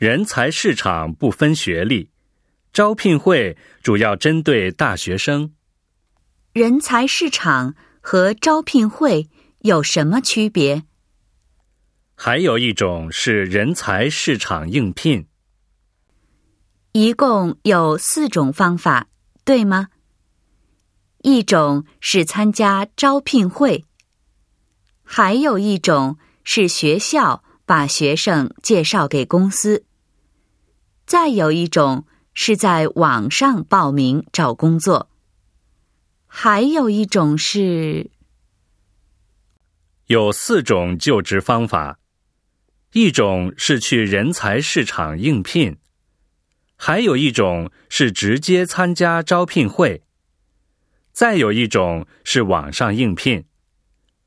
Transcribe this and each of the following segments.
人才市场不分学历，招聘会主要针对大学生。人才市场和招聘会有什么区别？还有一种是人才市场应聘。一共有四种方法，对吗？一种是参加招聘会，还有一种是学校把学生介绍给公司，再有一种是在网上报名找工作。还有一种是，有四种就职方法，一种是去人才市场应聘，还有一种是直接参加招聘会，再有一种是网上应聘，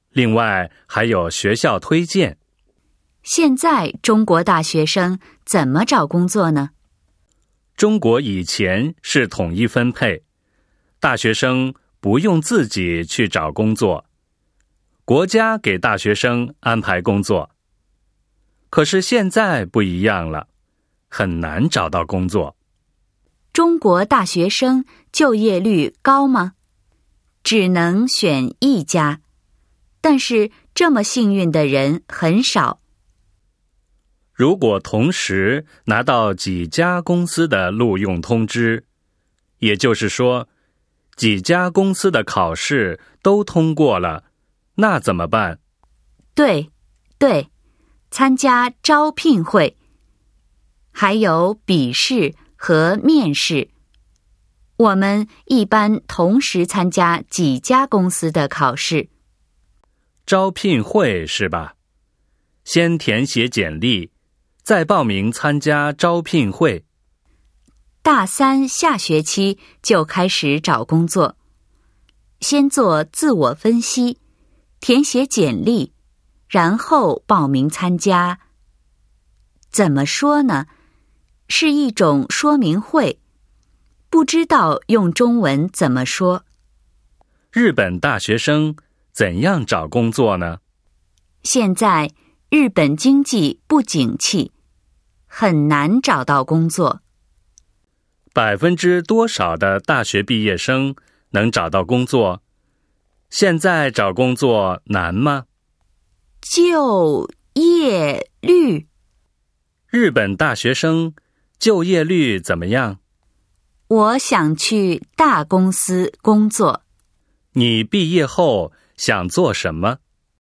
另外还有学校推荐。现在中国大学生怎么找工作呢？中国以前是统一分配，大学生。不用自己去找工作，国家给大学生安排工作。可是现在不一样了，很难找到工作。中国大学生就业率高吗？只能选一家，但是这么幸运的人很少。如果同时拿到几家公司的录用通知，也就是说。几家公司的考试都通过了，那怎么办？对，对，参加招聘会，还有笔试和面试。我们一般同时参加几家公司的考试。招聘会是吧？先填写简历，再报名参加招聘会。大三下学期就开始找工作，先做自我分析，填写简历，然后报名参加。怎么说呢？是一种说明会，不知道用中文怎么说。日本大学生怎样找工作呢？现在日本经济不景气，很难找到工作。百分之多少的大学毕业生能找到工作？现在找工作难吗？就业率？日本大学生就业率怎么样？我想去大公司工作。你毕业后想做什么？